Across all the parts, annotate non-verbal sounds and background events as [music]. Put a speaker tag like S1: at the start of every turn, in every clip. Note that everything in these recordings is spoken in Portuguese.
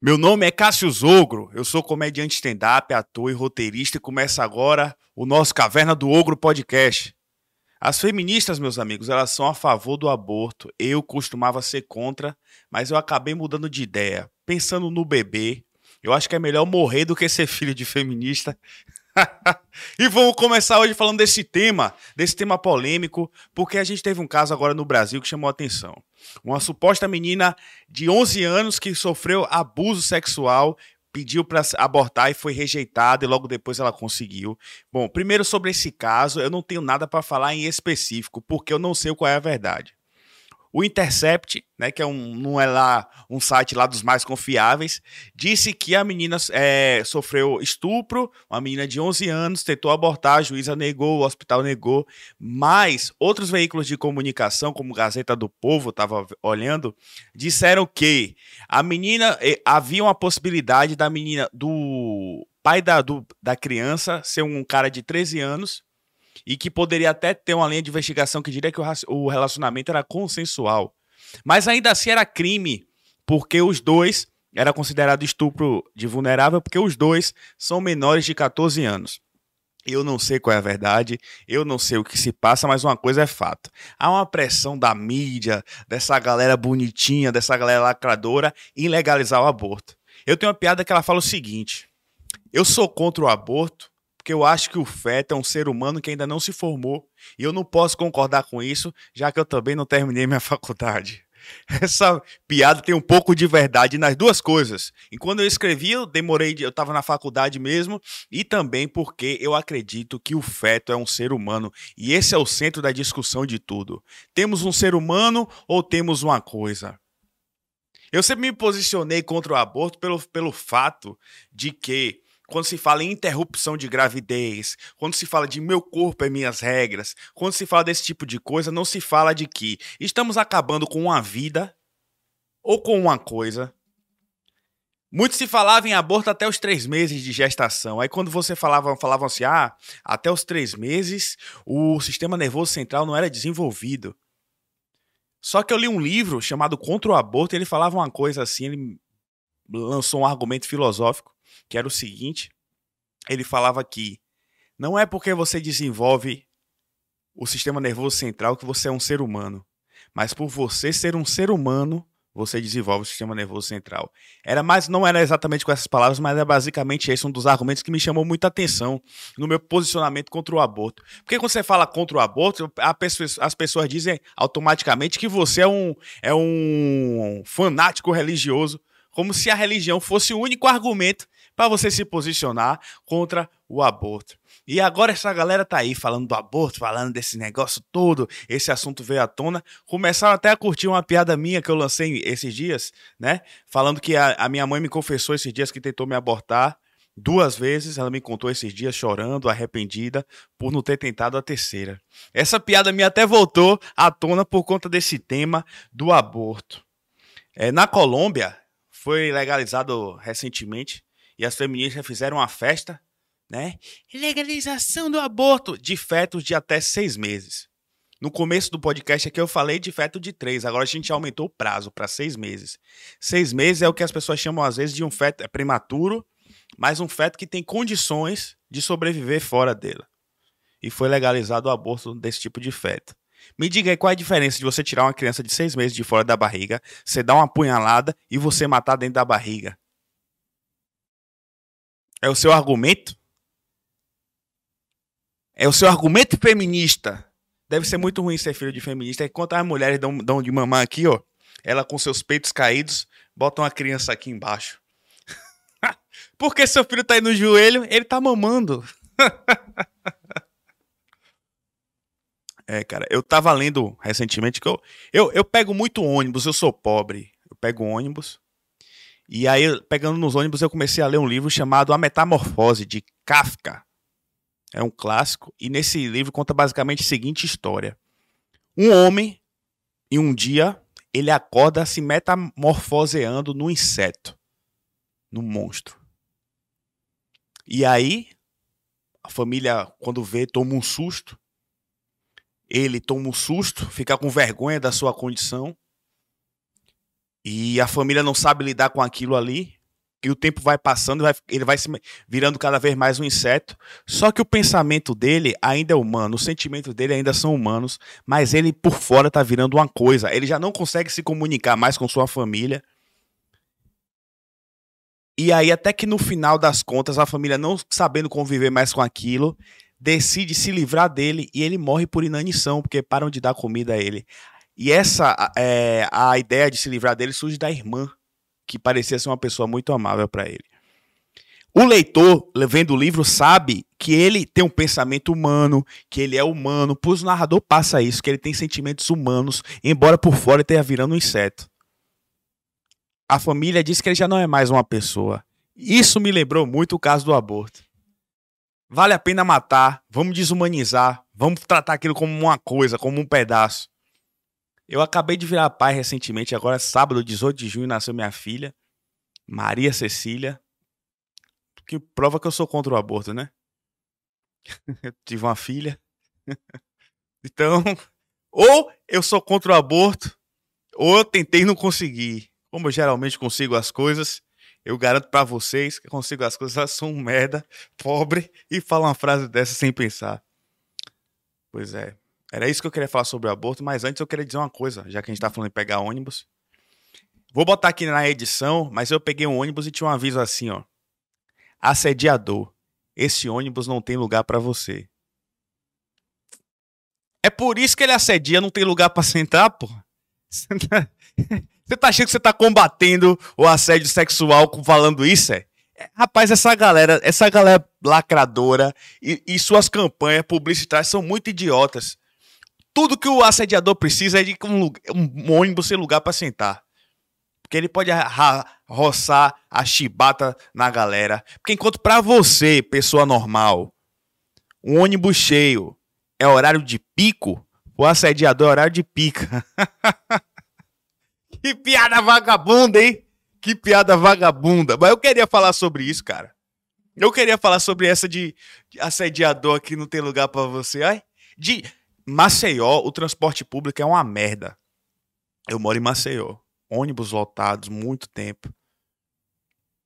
S1: Meu nome é Cássio Zogro, eu sou comediante stand-up, ator e roteirista e começa agora o nosso Caverna do Ogro podcast. As feministas, meus amigos, elas são a favor do aborto. Eu costumava ser contra, mas eu acabei mudando de ideia. Pensando no bebê, eu acho que é melhor morrer do que ser filho de feminista. [laughs] e vamos começar hoje falando desse tema, desse tema polêmico, porque a gente teve um caso agora no Brasil que chamou a atenção. Uma suposta menina de 11 anos que sofreu abuso sexual pediu para abortar e foi rejeitada e logo depois ela conseguiu. Bom, primeiro sobre esse caso, eu não tenho nada para falar em específico, porque eu não sei qual é a verdade. O Intercept, né, que é um, não é lá um site lá dos mais confiáveis, disse que a menina é, sofreu estupro, uma menina de 11 anos, tentou abortar, a juíza negou, o hospital negou, mas outros veículos de comunicação, como Gazeta do Povo, estava olhando, disseram que a menina, havia uma possibilidade da menina, do pai da, do, da criança ser um cara de 13 anos, e que poderia até ter uma linha de investigação que diria que o relacionamento era consensual. Mas ainda assim era crime, porque os dois era considerado estupro de vulnerável, porque os dois são menores de 14 anos. Eu não sei qual é a verdade, eu não sei o que se passa, mas uma coisa é fato. Há uma pressão da mídia, dessa galera bonitinha, dessa galera lacradora, em legalizar o aborto. Eu tenho uma piada que ela fala o seguinte: eu sou contra o aborto porque eu acho que o feto é um ser humano que ainda não se formou. E eu não posso concordar com isso, já que eu também não terminei minha [laughs] faculdade. Essa piada tem um pouco de verdade nas duas coisas. E quando eu escrevi, eu demorei, eu estava na faculdade mesmo, e também porque eu acredito que o feto é um ser humano. E esse é o centro da discussão de tudo. Temos um ser humano ou temos uma coisa? Eu sempre me posicionei contra o aborto pelo, pelo fato de que quando se fala em interrupção de gravidez, quando se fala de meu corpo é minhas regras, quando se fala desse tipo de coisa, não se fala de que estamos acabando com uma vida ou com uma coisa. Muito se falava em aborto até os três meses de gestação. Aí quando você falava, falavam assim, ah, até os três meses o sistema nervoso central não era desenvolvido. Só que eu li um livro chamado Contra o Aborto e ele falava uma coisa assim, ele lançou um argumento filosófico que era o seguinte: ele falava que não é porque você desenvolve o sistema nervoso central que você é um ser humano, mas por você ser um ser humano, você desenvolve o sistema nervoso central. Era mais, não era exatamente com essas palavras, mas é basicamente esse um dos argumentos que me chamou muita atenção no meu posicionamento contra o aborto. Porque quando você fala contra o aborto, as pessoas dizem automaticamente que você é um, é um fanático religioso, como se a religião fosse o único argumento para você se posicionar contra o aborto. E agora essa galera tá aí falando do aborto, falando desse negócio todo, esse assunto veio à tona. Começaram até a curtir uma piada minha que eu lancei esses dias, né? Falando que a, a minha mãe me confessou esses dias que tentou me abortar duas vezes. Ela me contou esses dias chorando, arrependida por não ter tentado a terceira. Essa piada minha até voltou à tona por conta desse tema do aborto. É, na Colômbia, foi legalizado recentemente e as feministas fizeram uma festa, né? Legalização do aborto de fetos de até seis meses. No começo do podcast aqui eu falei de feto de três, agora a gente aumentou o prazo para seis meses. Seis meses é o que as pessoas chamam às vezes de um feto é prematuro, mas um feto que tem condições de sobreviver fora dela. E foi legalizado o aborto desse tipo de feto. Me diga aí qual é a diferença de você tirar uma criança de seis meses de fora da barriga, você dar uma punhalada e você matar dentro da barriga. É o seu argumento? É o seu argumento feminista. Deve ser muito ruim ser filho de feminista. Enquanto as mulheres dão, dão de mamar aqui, ó, ela com seus peitos caídos, bota uma criança aqui embaixo. [laughs] Porque seu filho tá aí no joelho, ele tá mamando. [laughs] é, cara, eu tava lendo recentemente que eu, eu, eu pego muito ônibus, eu sou pobre. Eu pego ônibus e aí, pegando nos ônibus, eu comecei a ler um livro chamado A Metamorfose, de Kafka. É um clássico. E nesse livro conta basicamente a seguinte história: Um homem, em um dia, ele acorda se metamorfoseando no inseto, no monstro. E aí, a família, quando vê, toma um susto. Ele toma um susto, fica com vergonha da sua condição e a família não sabe lidar com aquilo ali. que o tempo vai passando, vai, ele vai se virando cada vez mais um inseto. Só que o pensamento dele ainda é humano, os sentimentos dele ainda são humanos, mas ele por fora tá virando uma coisa. Ele já não consegue se comunicar mais com sua família. E aí, até que no final das contas, a família não sabendo conviver mais com aquilo, decide se livrar dele e ele morre por inanição, porque param de dar comida a ele. E essa é, a ideia de se livrar dele surge da irmã que parecia ser uma pessoa muito amável para ele. O leitor, vendo o livro, sabe que ele tem um pensamento humano, que ele é humano, pois o narrador passa isso, que ele tem sentimentos humanos, embora por fora ele tenha virando um inseto. A família diz que ele já não é mais uma pessoa. Isso me lembrou muito o caso do aborto. Vale a pena matar, vamos desumanizar, vamos tratar aquilo como uma coisa, como um pedaço. Eu acabei de virar pai recentemente, agora sábado, 18 de junho, nasceu minha filha, Maria Cecília, que prova que eu sou contra o aborto, né? [laughs] eu tive uma filha. [laughs] então, ou eu sou contra o aborto, ou eu tentei e não consegui. Como eu geralmente consigo as coisas, eu garanto para vocês que eu consigo as coisas, eu sou um merda, pobre, e falo uma frase dessa sem pensar. Pois é. Era isso que eu queria falar sobre o aborto, mas antes eu queria dizer uma coisa, já que a gente tá falando em pegar ônibus. Vou botar aqui na edição, mas eu peguei um ônibus e tinha um aviso assim, ó. Assediador, esse ônibus não tem lugar para você. É por isso que ele assedia, não tem lugar para sentar, pô. [laughs] Você tá achando que você tá combatendo o assédio sexual falando isso, é? Rapaz, essa galera, essa galera lacradora e, e suas campanhas publicitárias são muito idiotas. Tudo que o assediador precisa é de um, um ônibus sem lugar para sentar. Porque ele pode roçar a chibata na galera. Porque enquanto para você, pessoa normal, um ônibus cheio é horário de pico, o assediador é horário de pica. [laughs] que piada vagabunda, hein? Que piada vagabunda. Mas eu queria falar sobre isso, cara. Eu queria falar sobre essa de, assediador que não tem lugar para você. Ai, de Maceió, o transporte público é uma merda. Eu moro em Maceió. Ônibus lotados, muito tempo.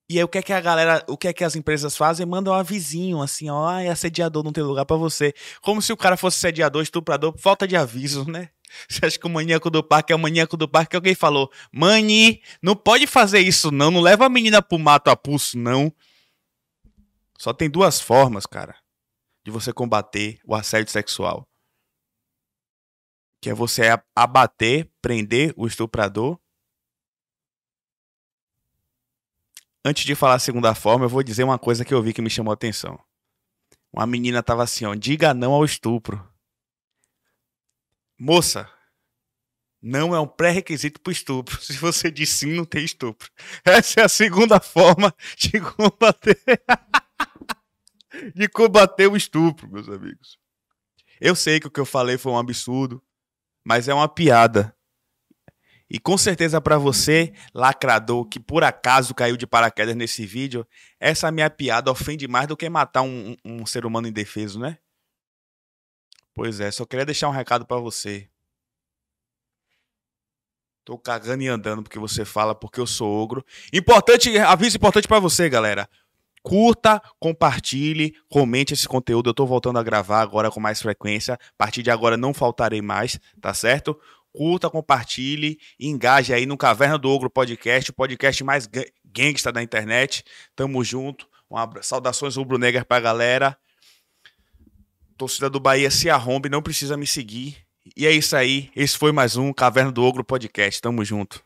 S1: E aí o que é que a galera, o que é que as empresas fazem? Mandam um avisinho assim, ó, ai, assediador não tem lugar para você. Como se o cara fosse assediador, estuprador, falta de aviso, né? [laughs] Você acha que o maníaco do parque é o maníaco do parque? Alguém falou, mani, não pode fazer isso não, não leva a menina pro mato a pulso não. Só tem duas formas, cara, de você combater o assédio sexual que é você abater, prender o estuprador. Antes de falar a segunda forma, eu vou dizer uma coisa que eu vi que me chamou a atenção. Uma menina tava assim, ó, diga não ao estupro. Moça, não é um pré-requisito para estupro. [laughs] Se você diz sim, não tem estupro. Essa é a segunda forma [laughs] de combater [laughs] de combater o estupro, meus amigos. Eu sei que o que eu falei foi um absurdo mas é uma piada. E com certeza para você, lacrador, que por acaso caiu de paraquedas nesse vídeo, essa minha piada ofende mais do que matar um, um ser humano indefeso, né? Pois é, só queria deixar um recado para você. Tô cagando e andando porque você fala, porque eu sou ogro. Importante, aviso importante para você, galera. Curta, compartilhe, comente esse conteúdo. Eu tô voltando a gravar agora com mais frequência. A partir de agora não faltarei mais, tá certo? Curta, compartilhe, engaje aí no Caverna do Ogro Podcast, o podcast mais gangsta da internet. Tamo junto. Um Saudações rubro-negra pra galera. Torcida do Bahia se arrombe, não precisa me seguir. E é isso aí. Esse foi mais um Caverna do Ogro Podcast. Tamo junto.